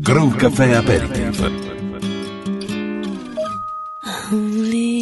Groove Café Aperitif. Only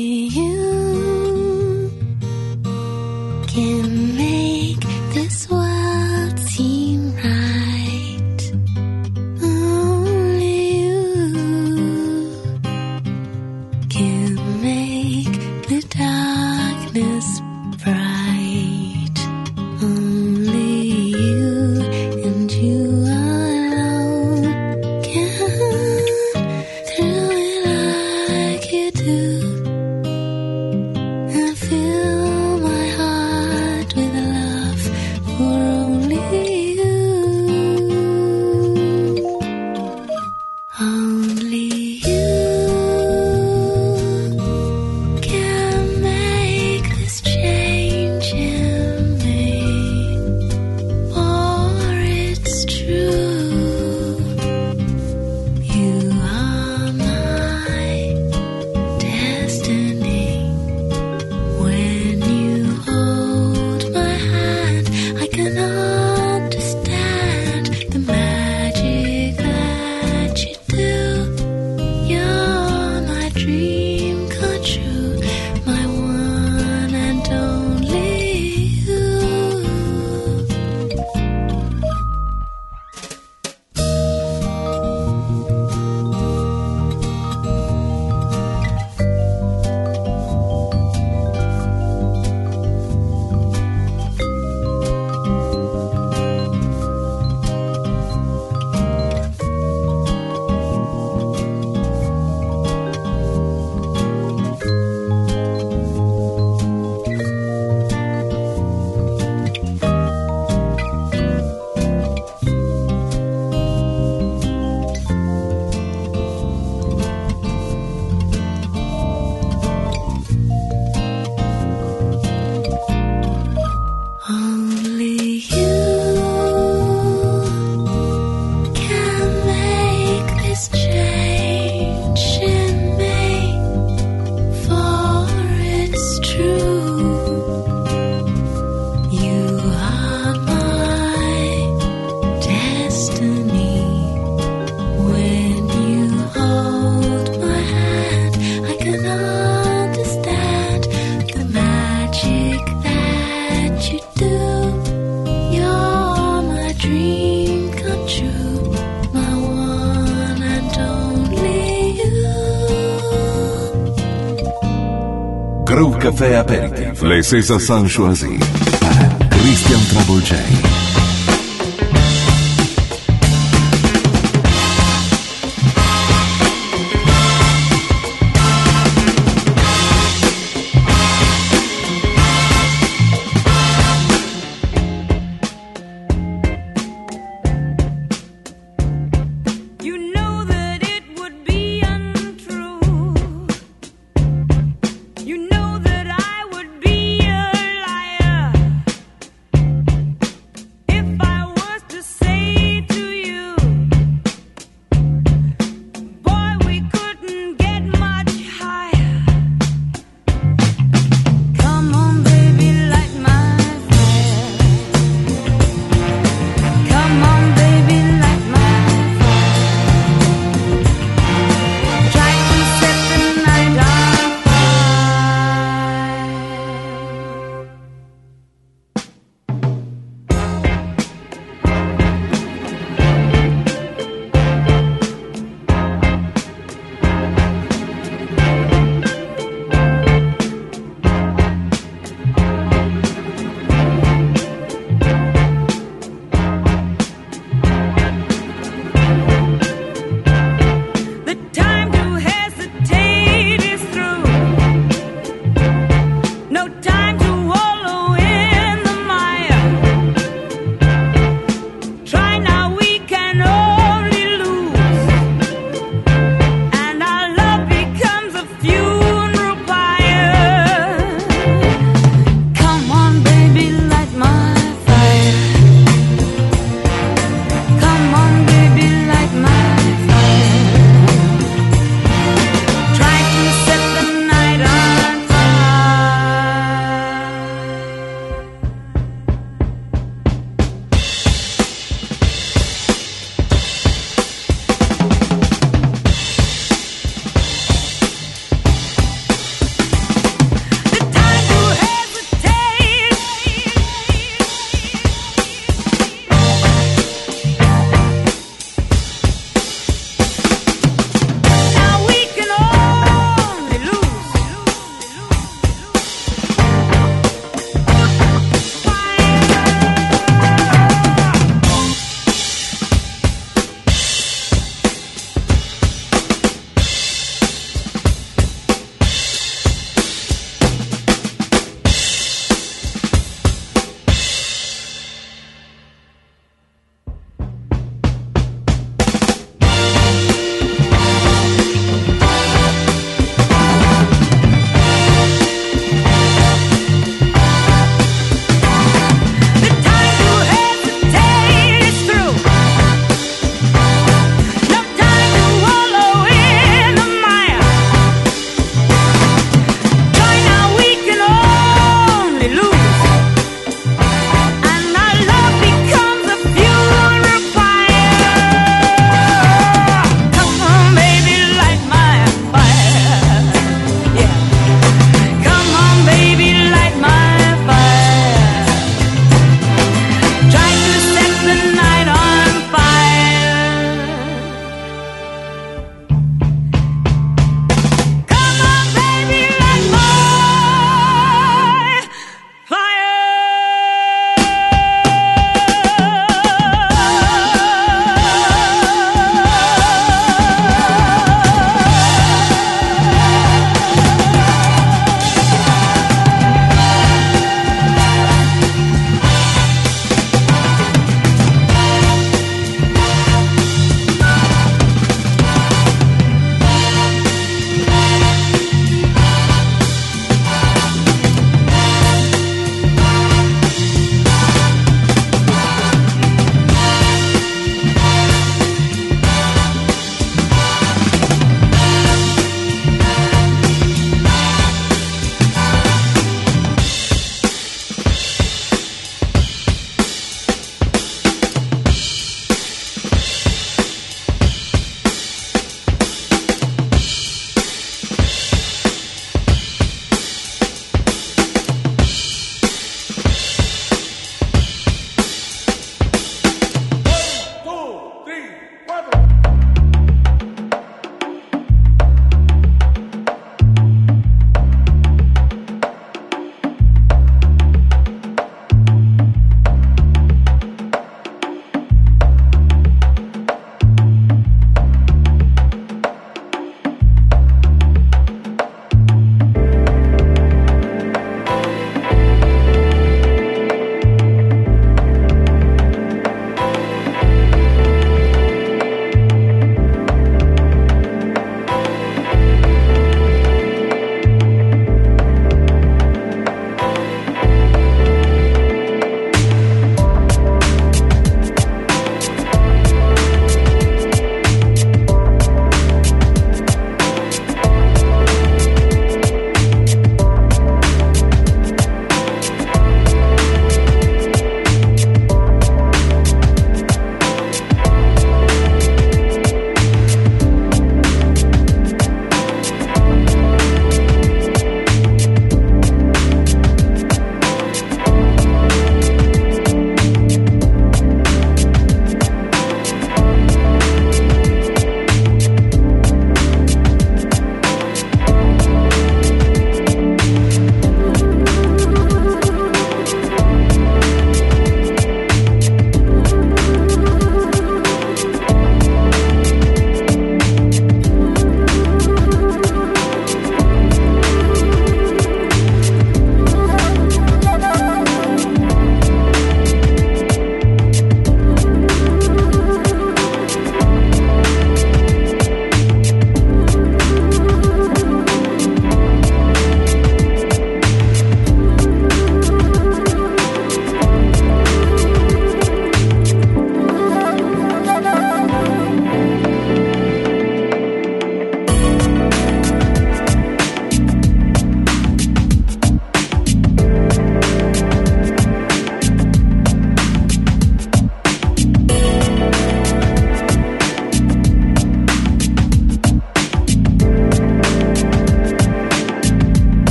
Aperitif. Les César sont choisis par Christian Travolgei.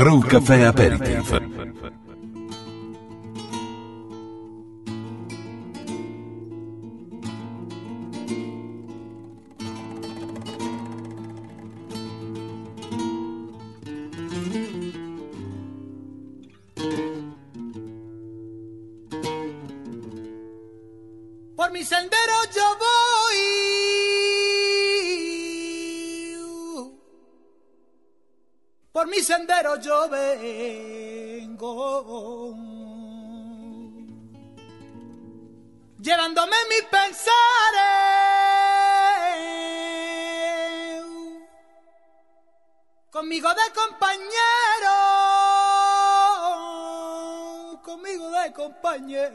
Groove Café Aperitif. Yo vengo. Llevándome mis pensares. Conmigo de compañero. Conmigo de compañero.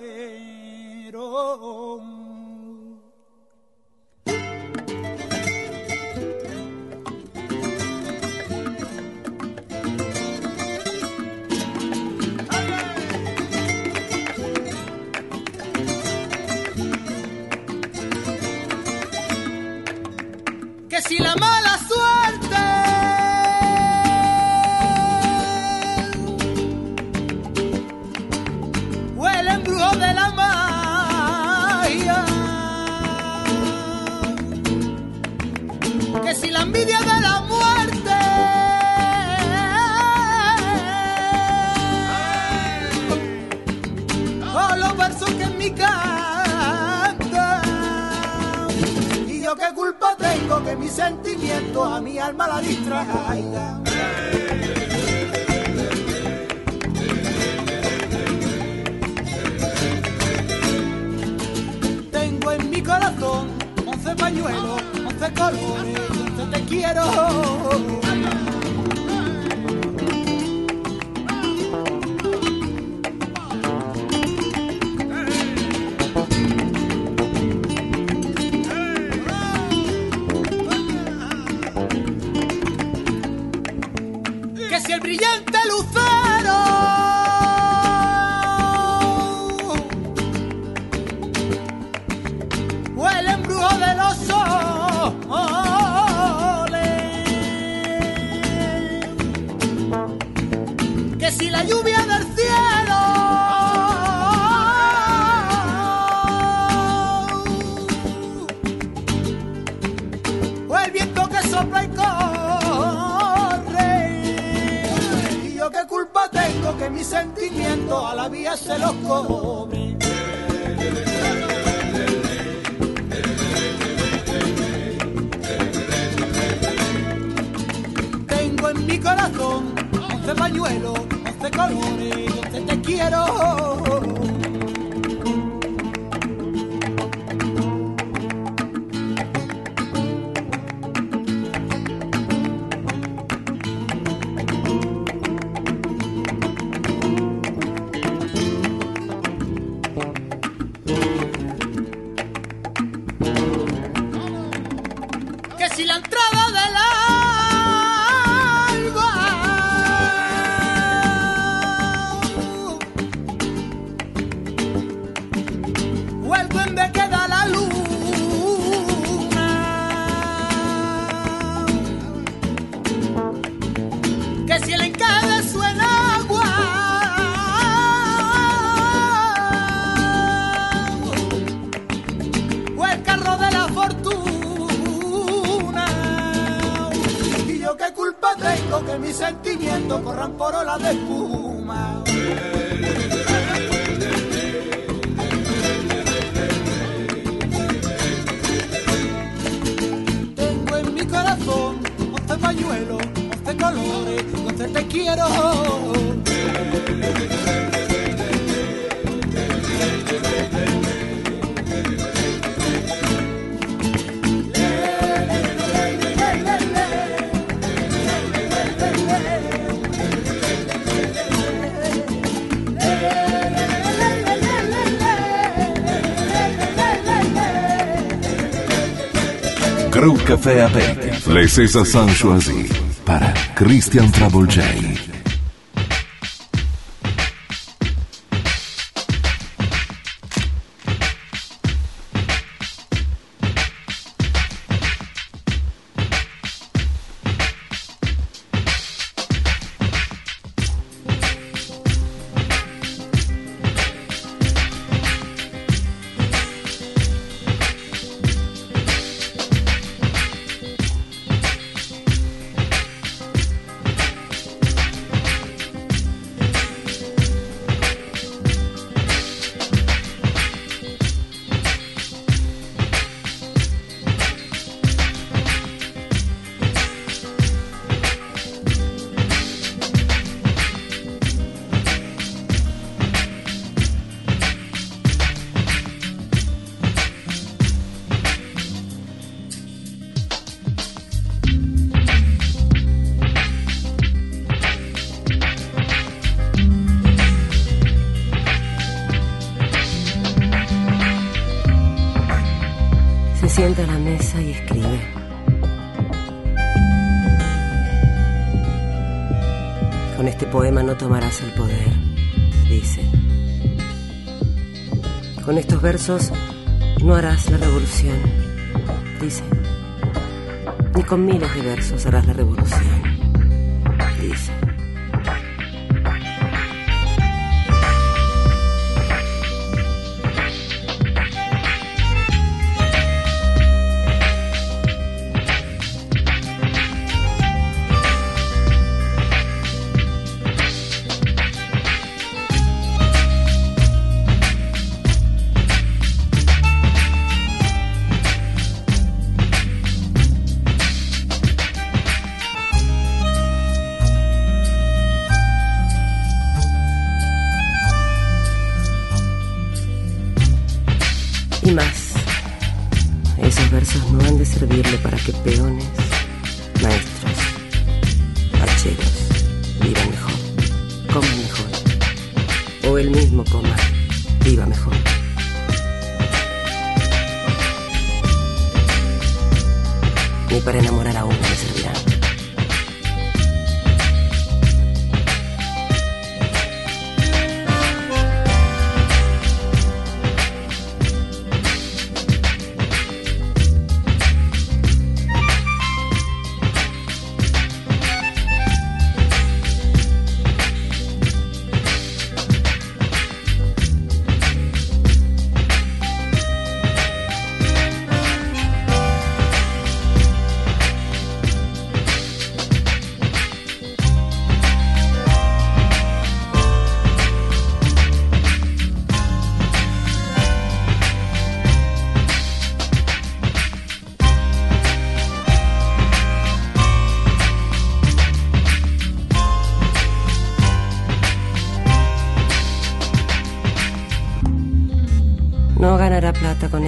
Si la mala culpa tengo que mi sentimiento a mi alma la distraiga. Tengo en mi corazón once pañuelos, once colores, once te quiero. Sentimientos a la vía se los cobre. Tengo en mi corazón once pañuelos, once colores, once te quiero. Groove Café Aperitif. Les César Sanchoisi. Para Christian Travolgei.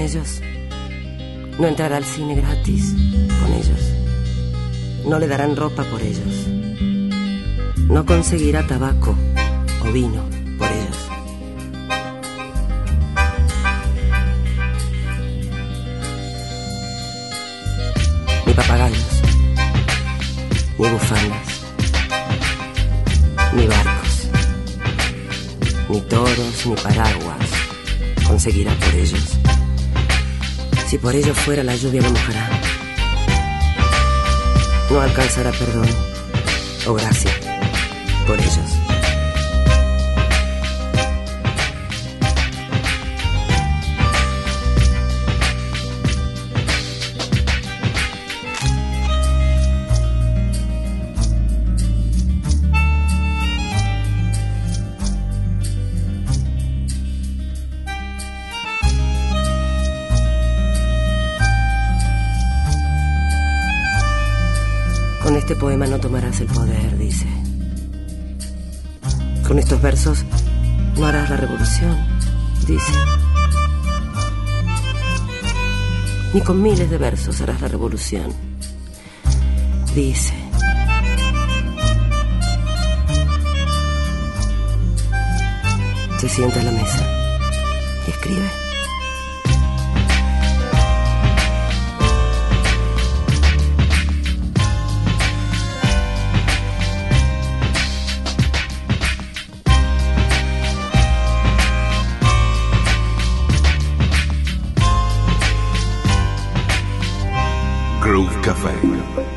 ellos, no entrará al cine gratis con ellos, no le darán ropa por ellos, no conseguirá tabaco o vino. por ello fuera la lluvia lo mojará. No alcanzará perdón o gracia por ello. Con miles de versos harás la revolución. Dice. Se sienta a la mesa y escribe. Groove Café.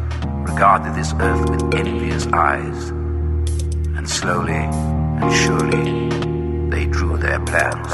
regarded this earth with envious eyes. And slowly and surely, they drew their plans.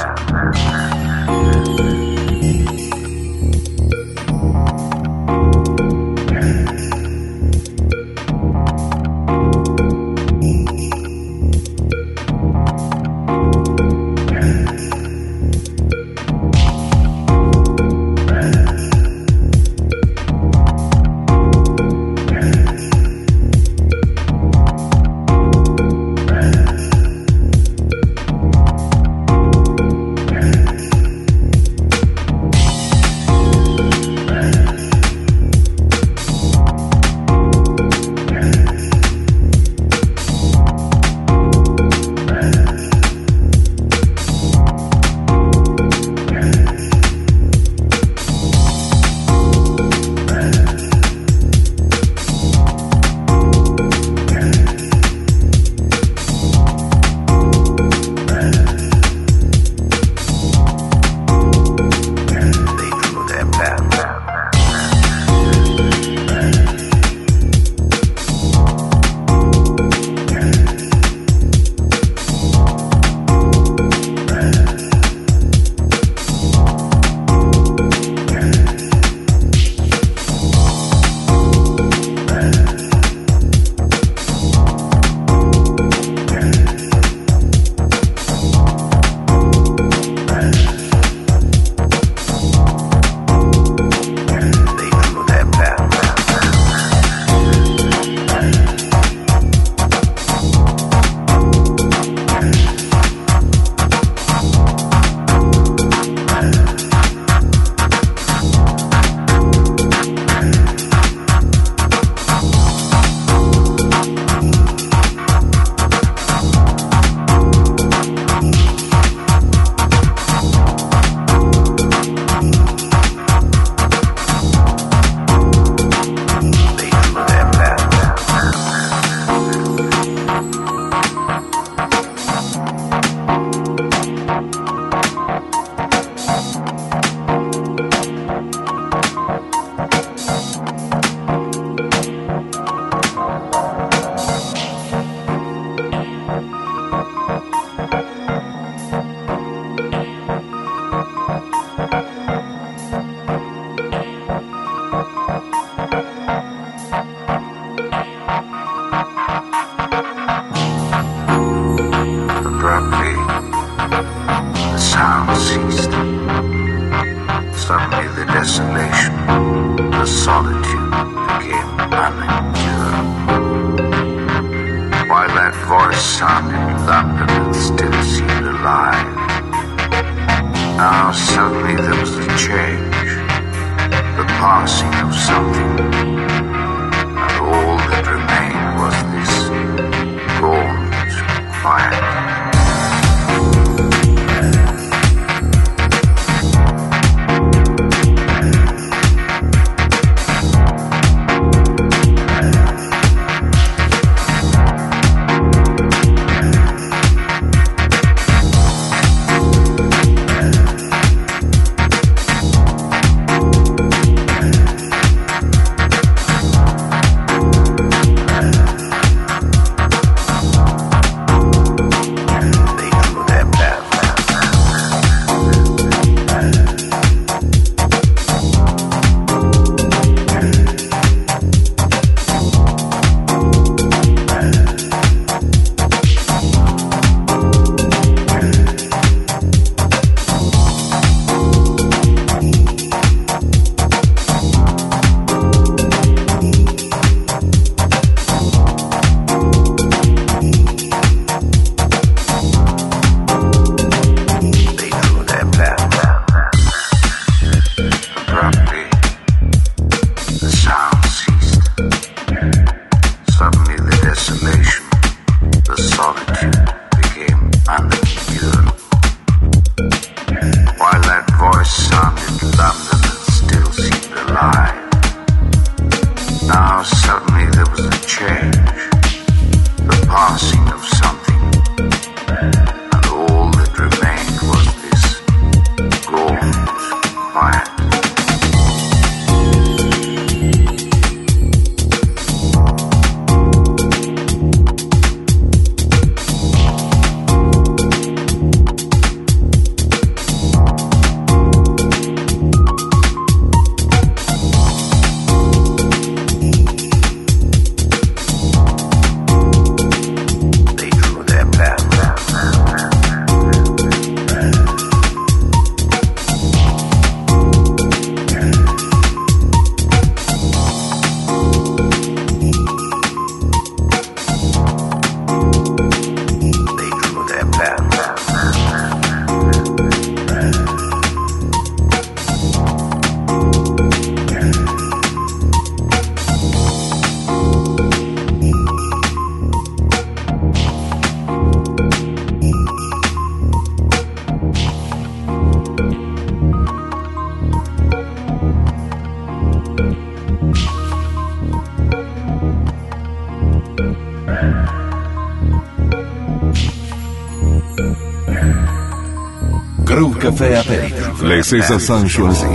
Café Aperitif. Les César Sanchoisi.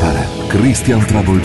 Para Christian Trouble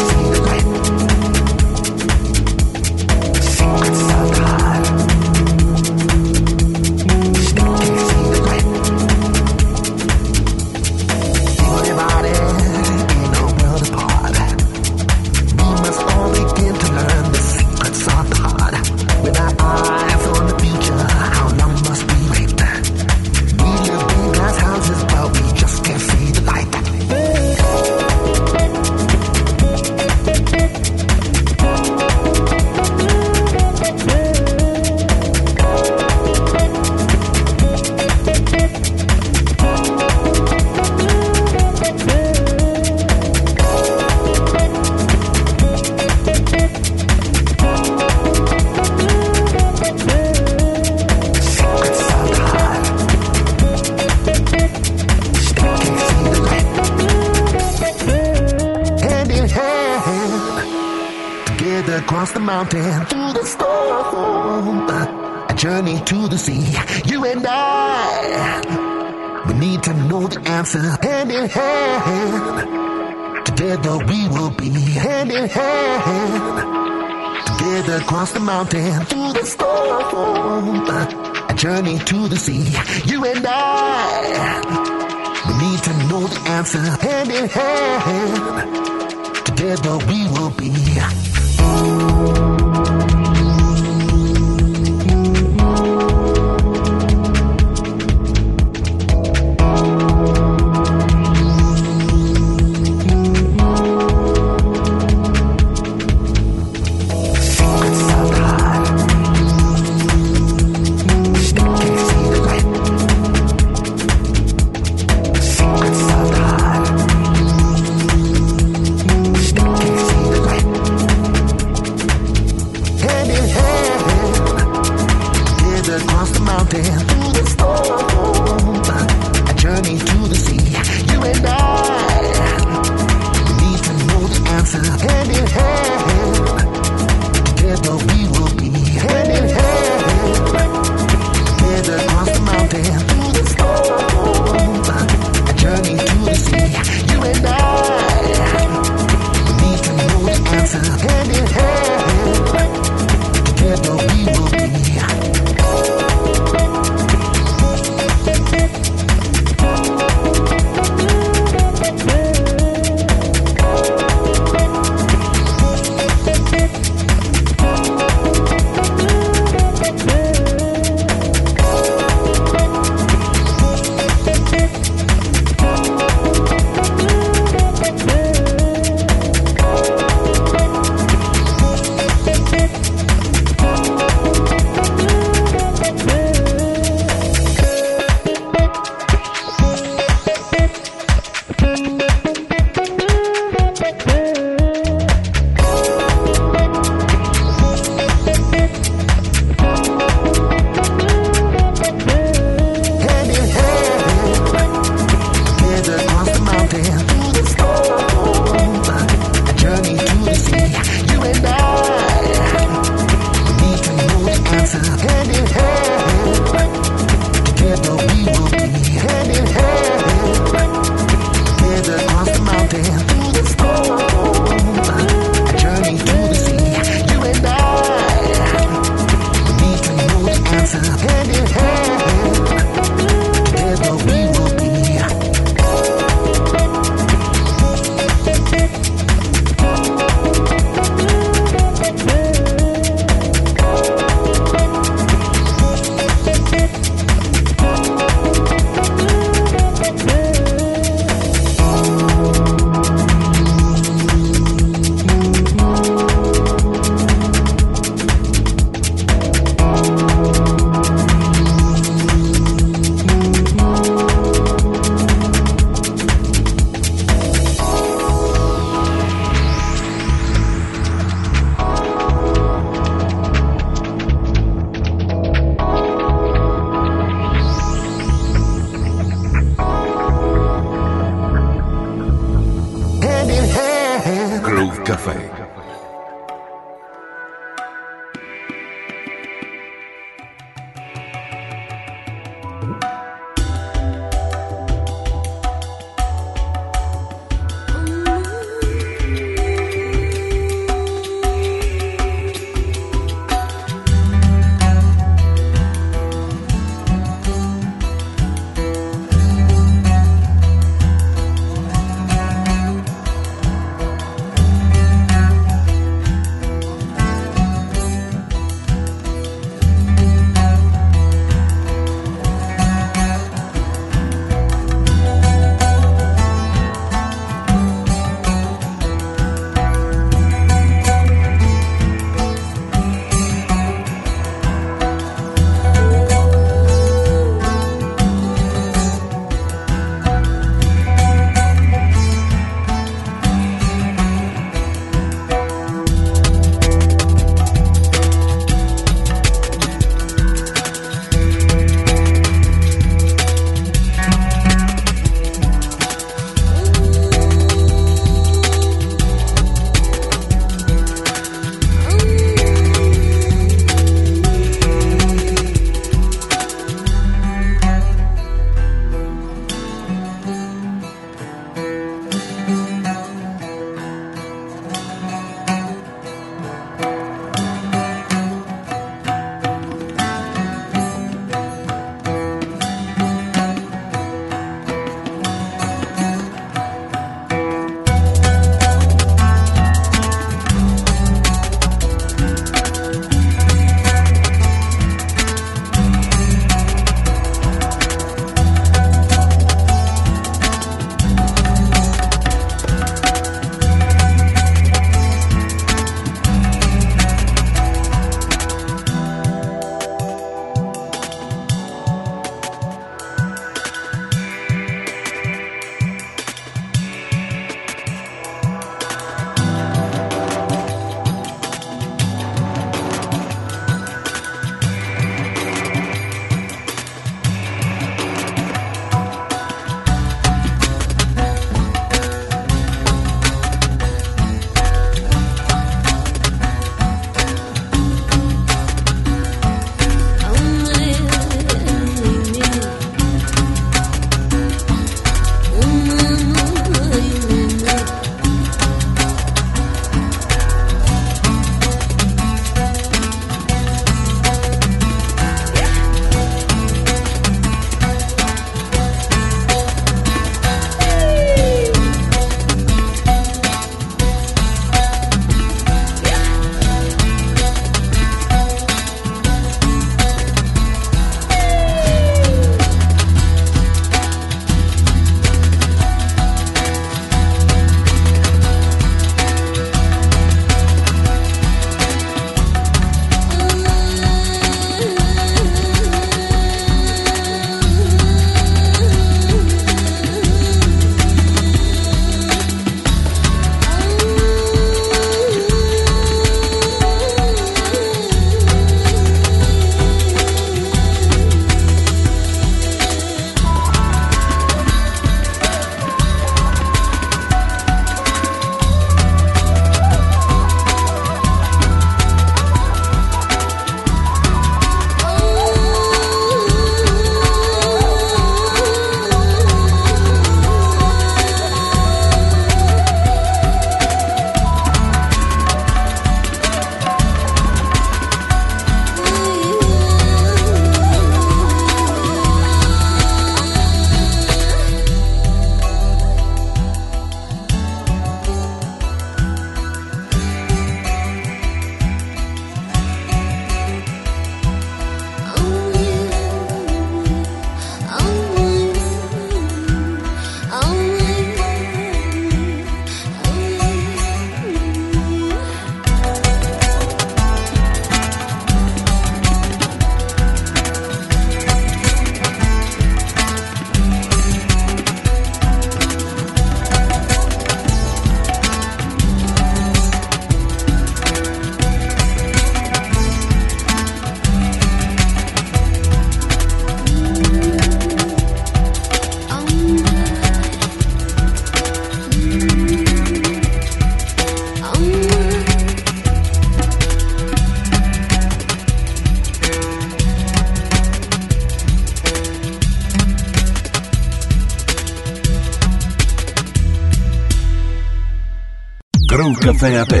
Café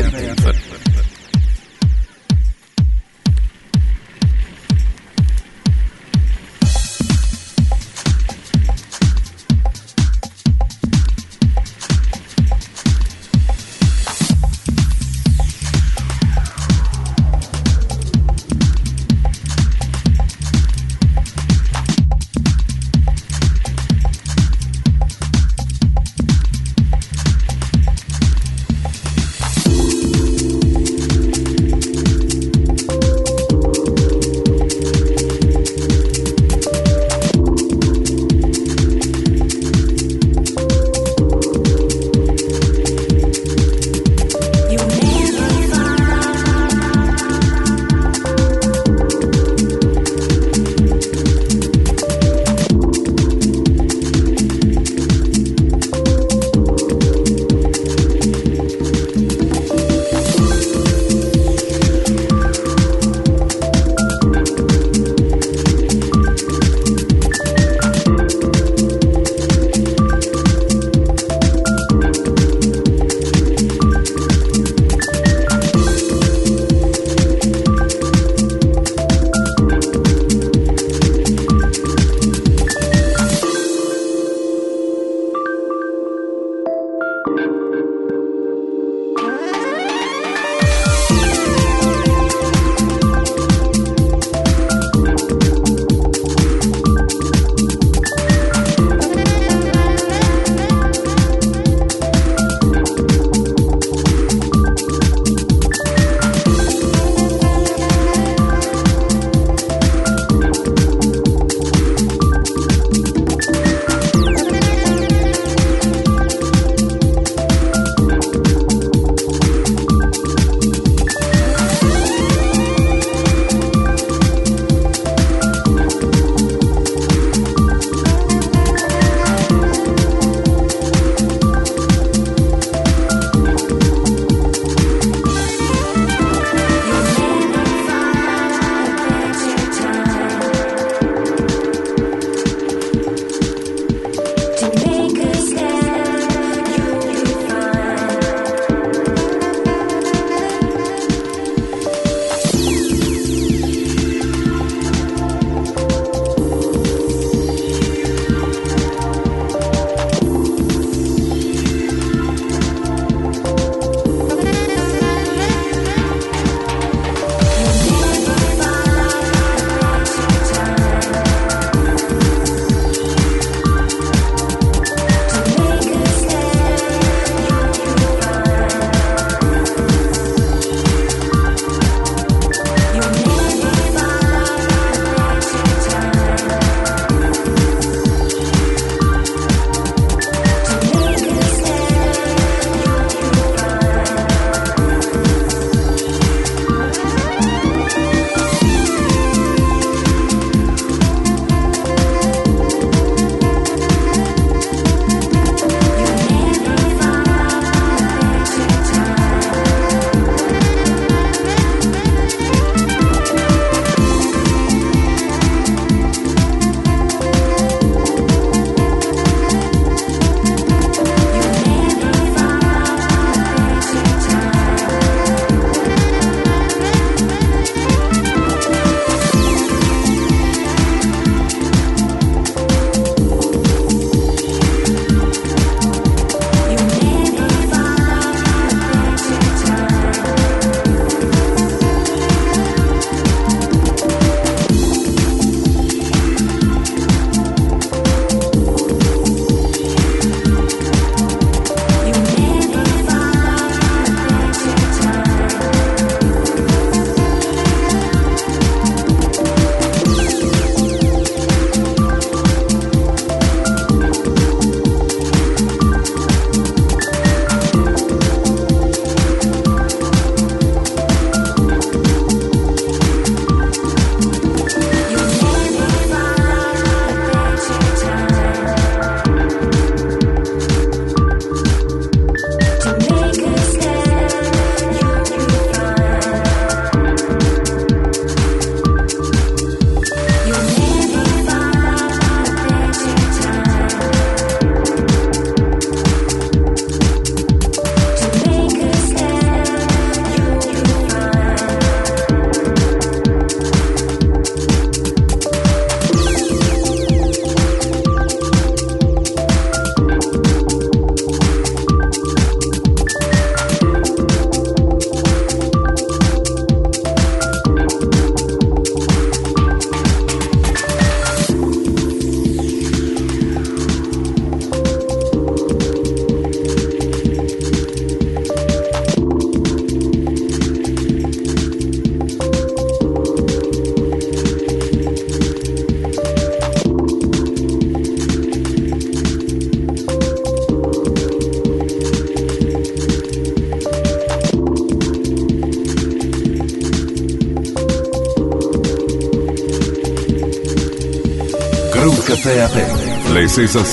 Les César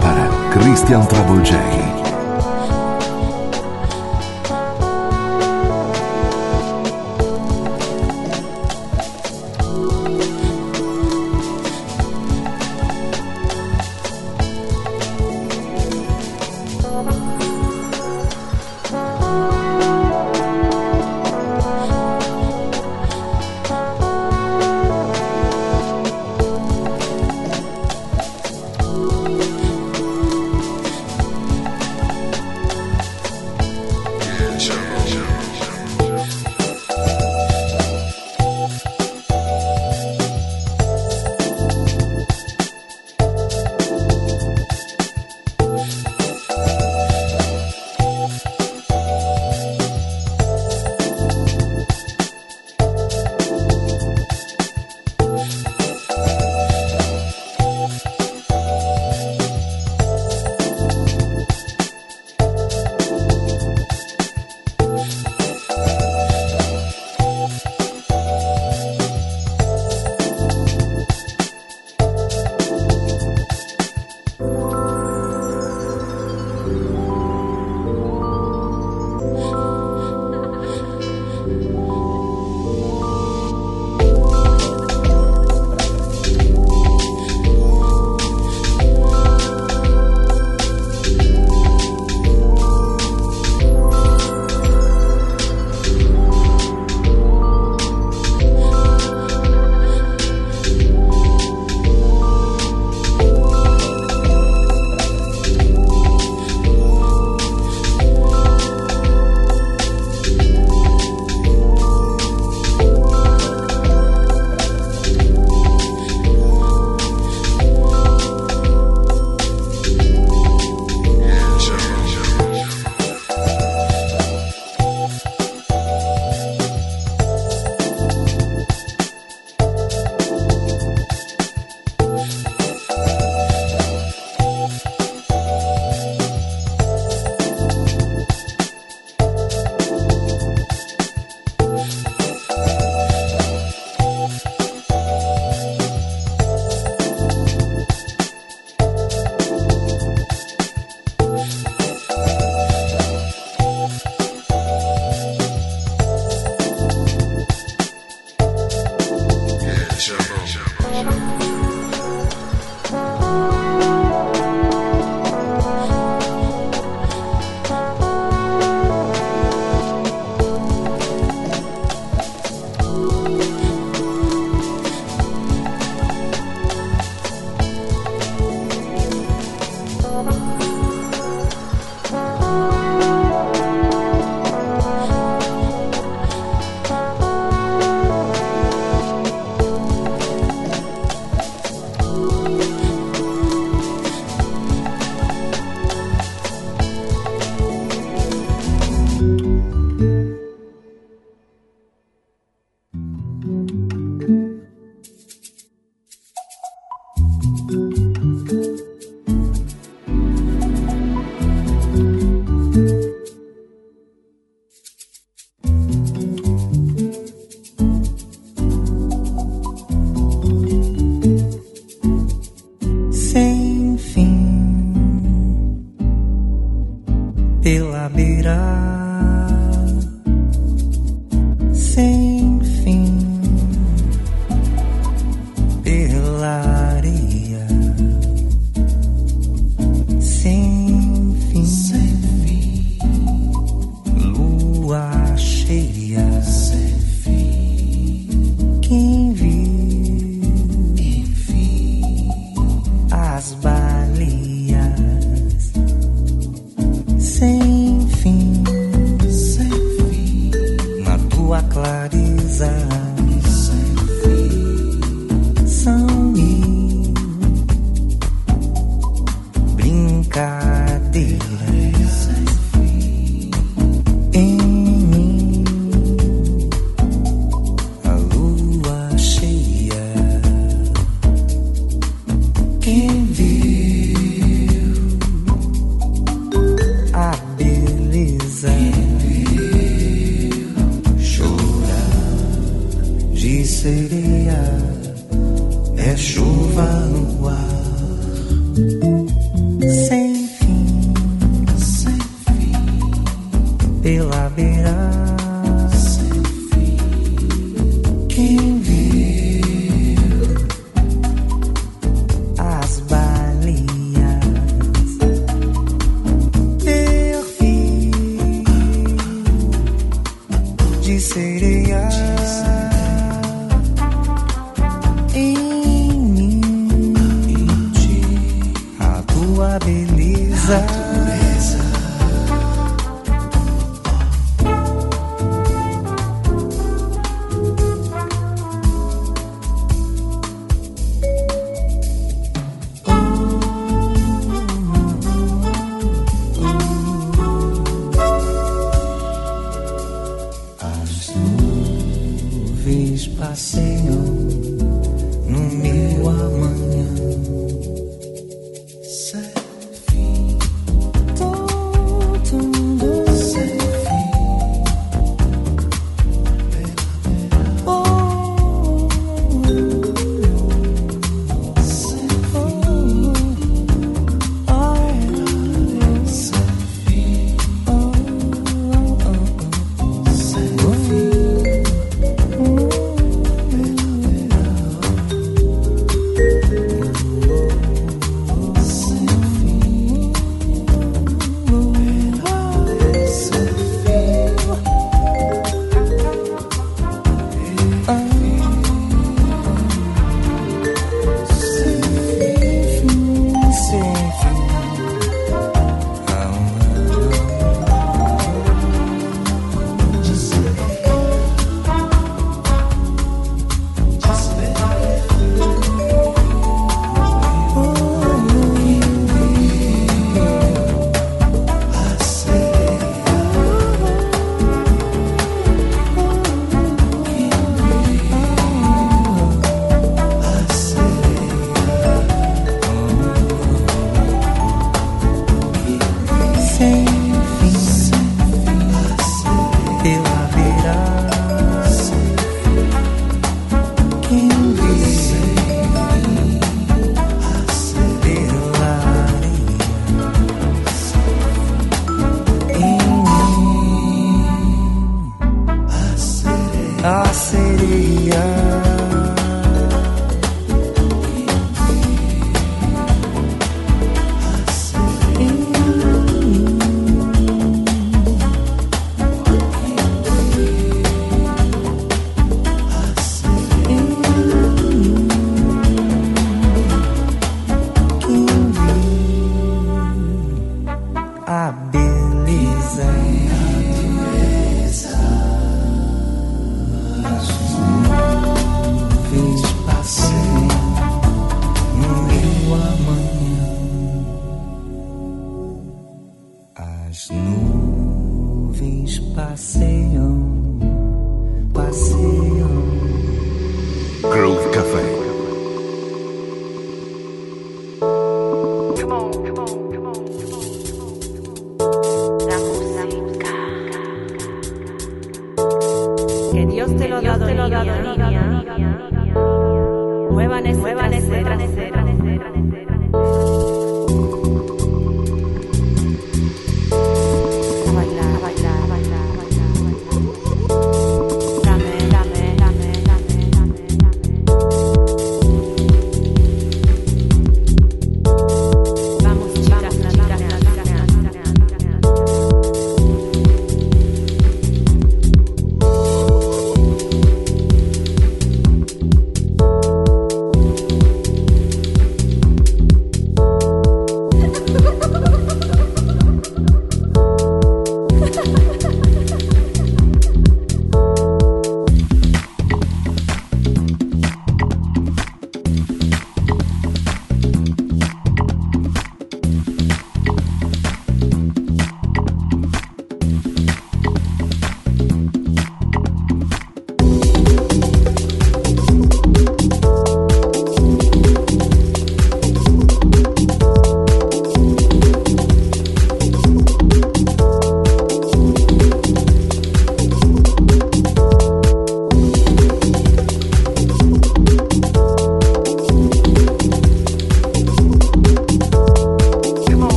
para Christian Travolgei. kuak lagi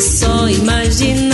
só imaginar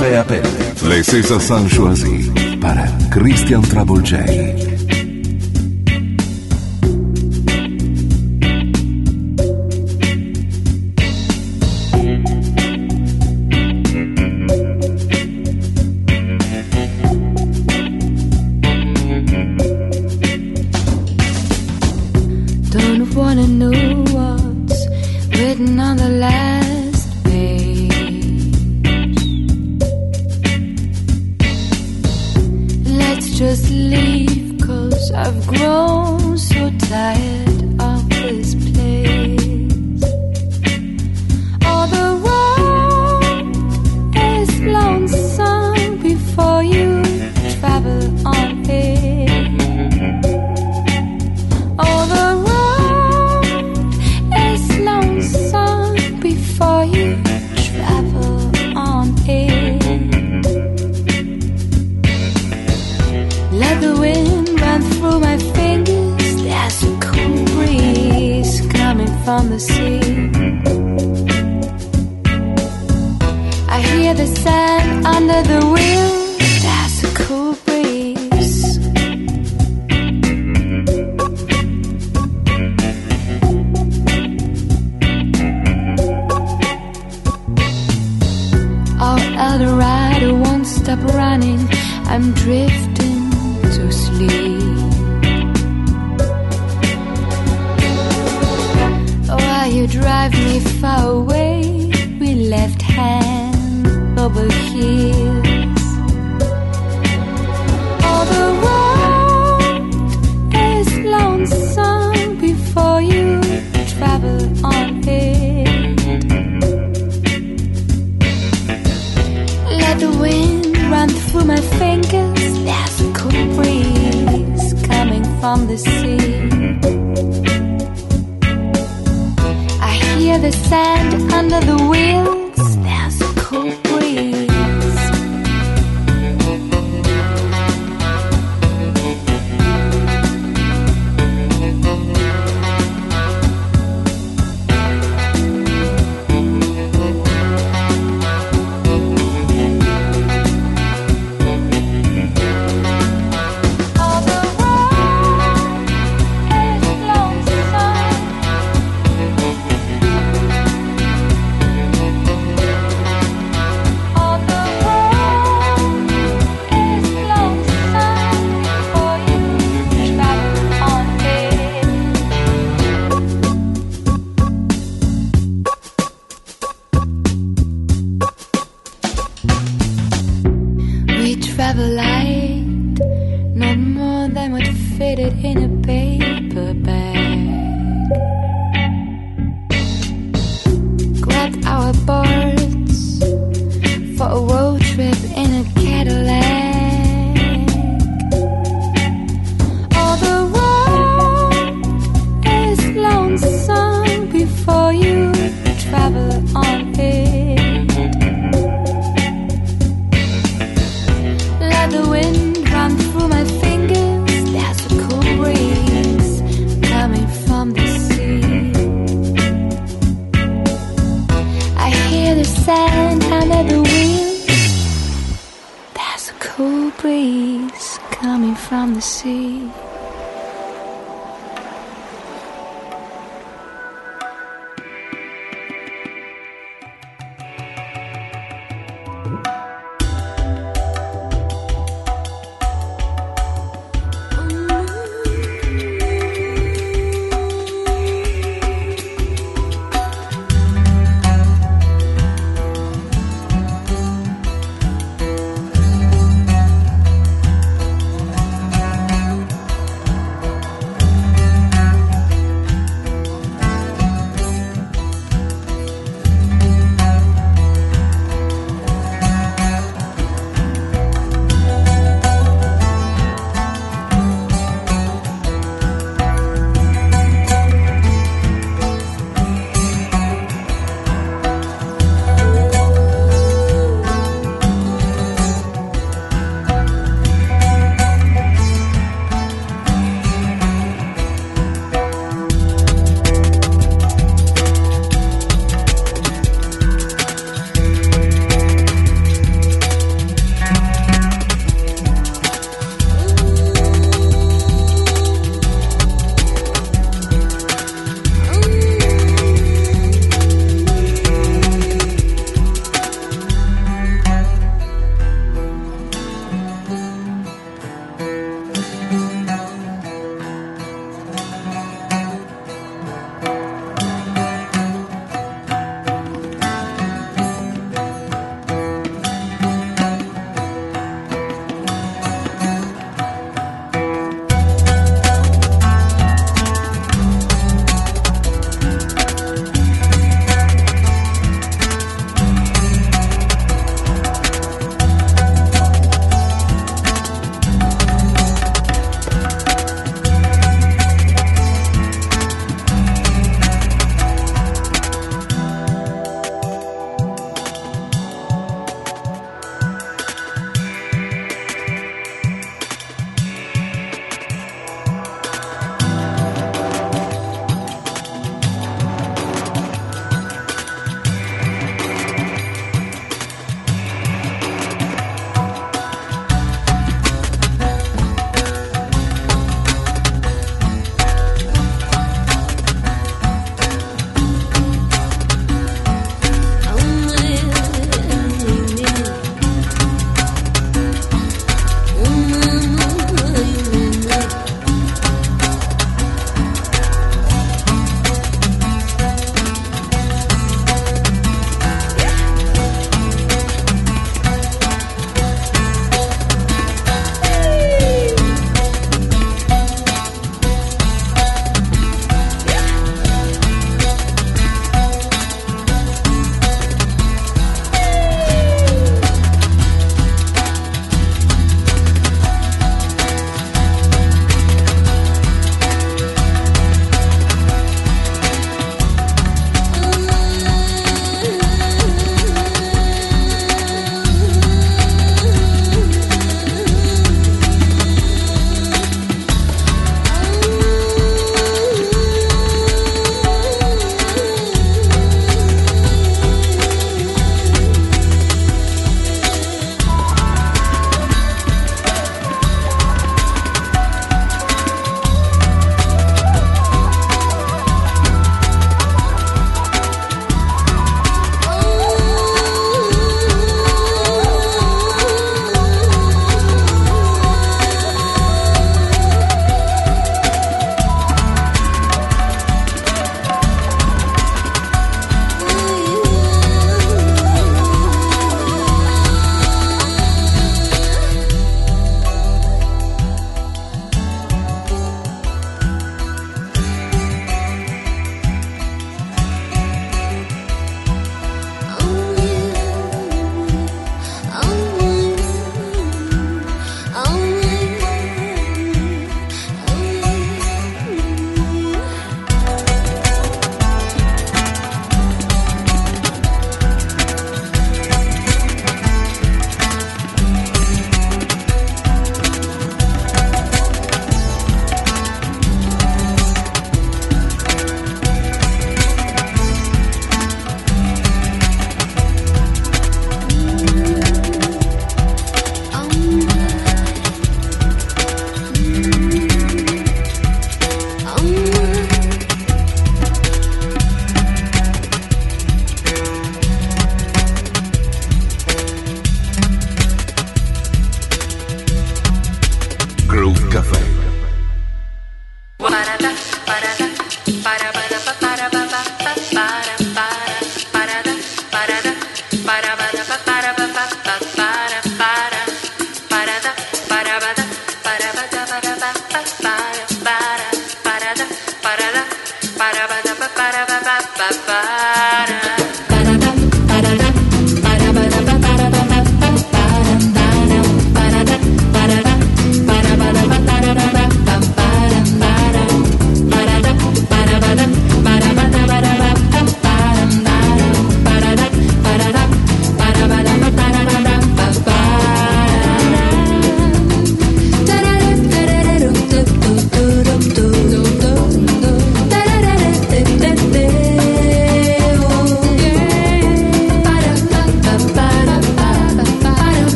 caffè aperto. Le César Sanchoisi para Christian Travolgei.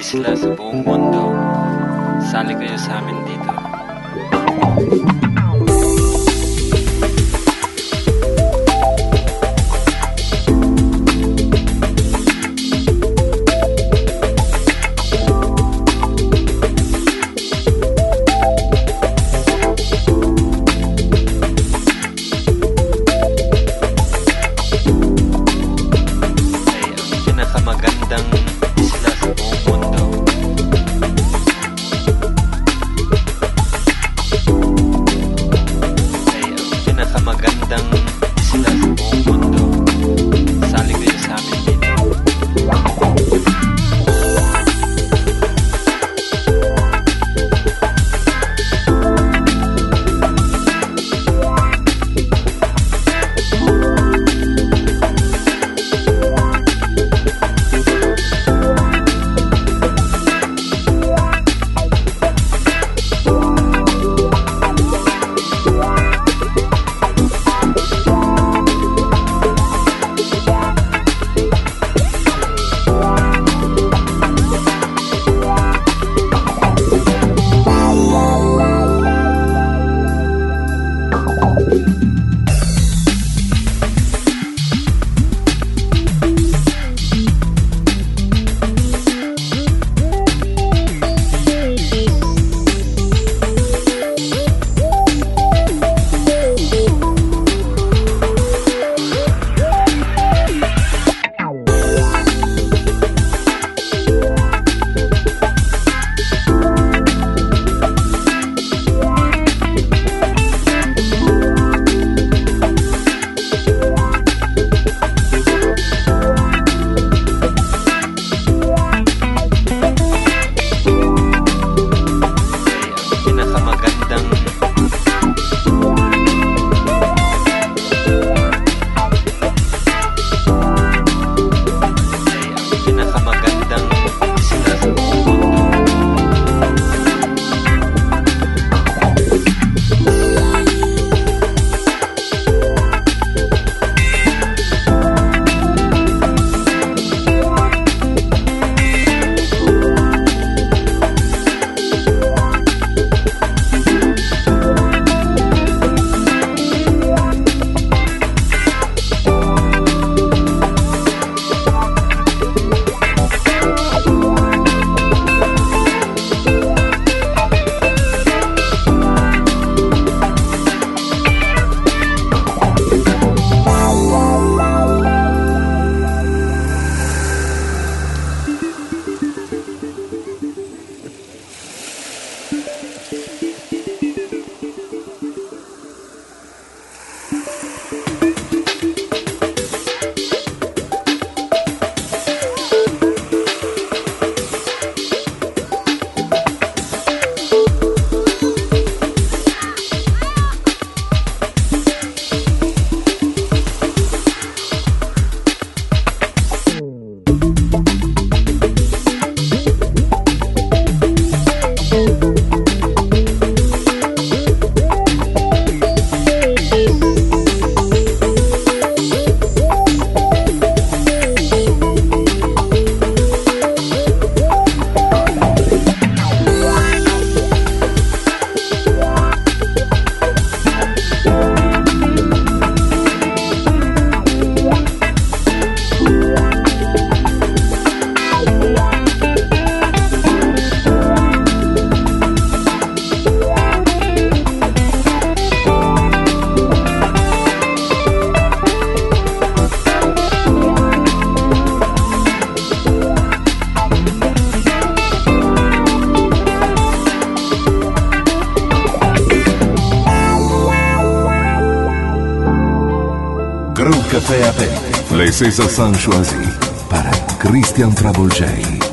isla sa buong mundo. Sali kayo sa amin dito. Princesa Sanchoisi para Cristian Travolgei.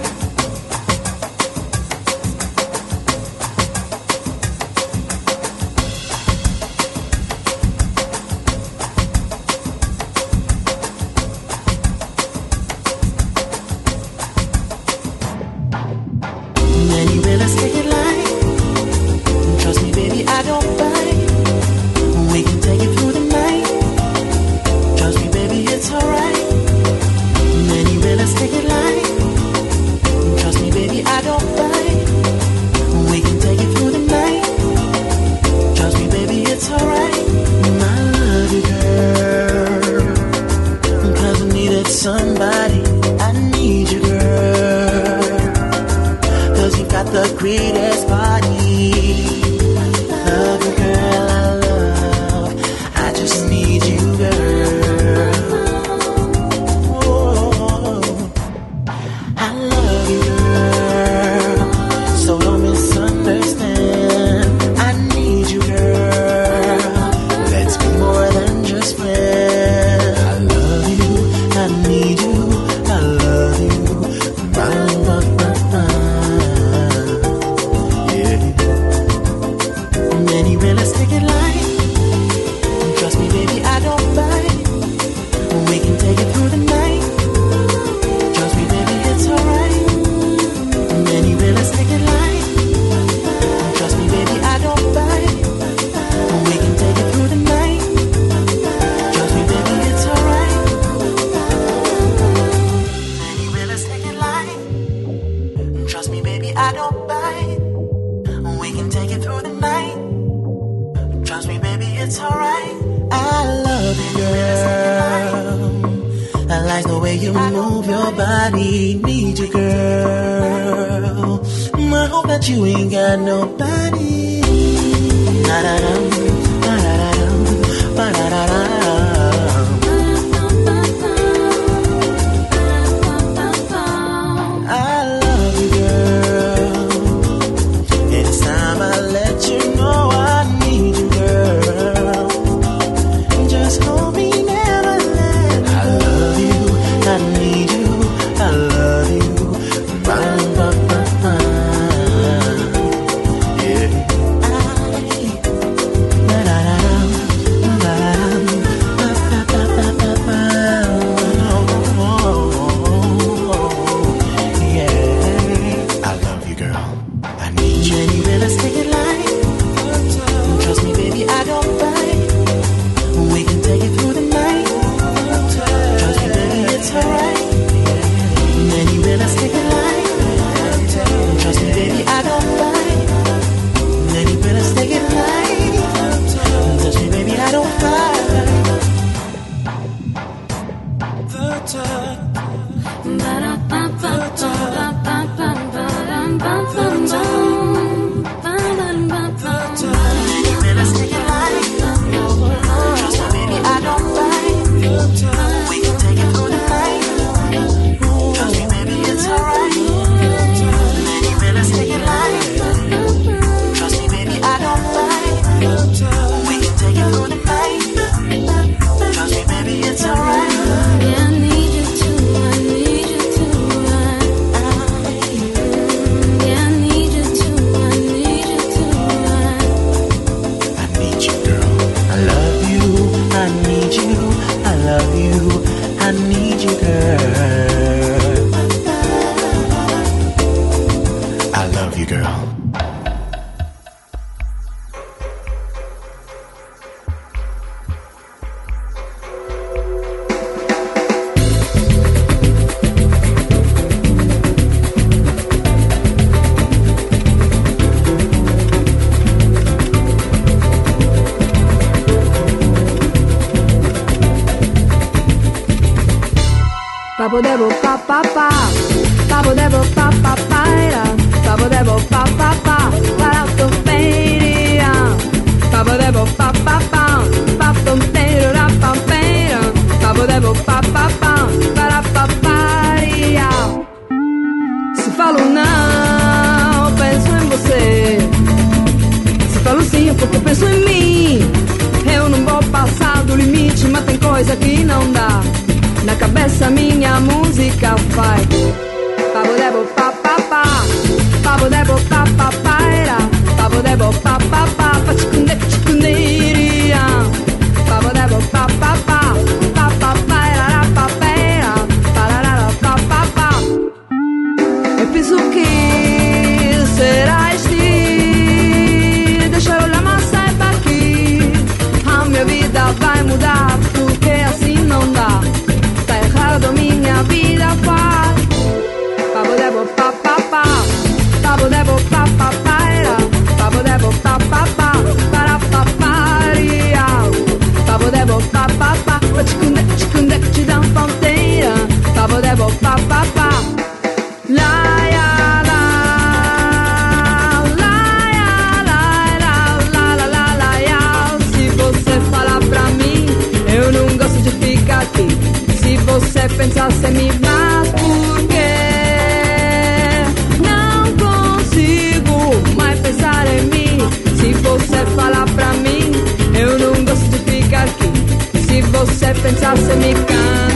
você falar pra mim, eu não gosto de ficar aqui. Se você pensar, você me canta.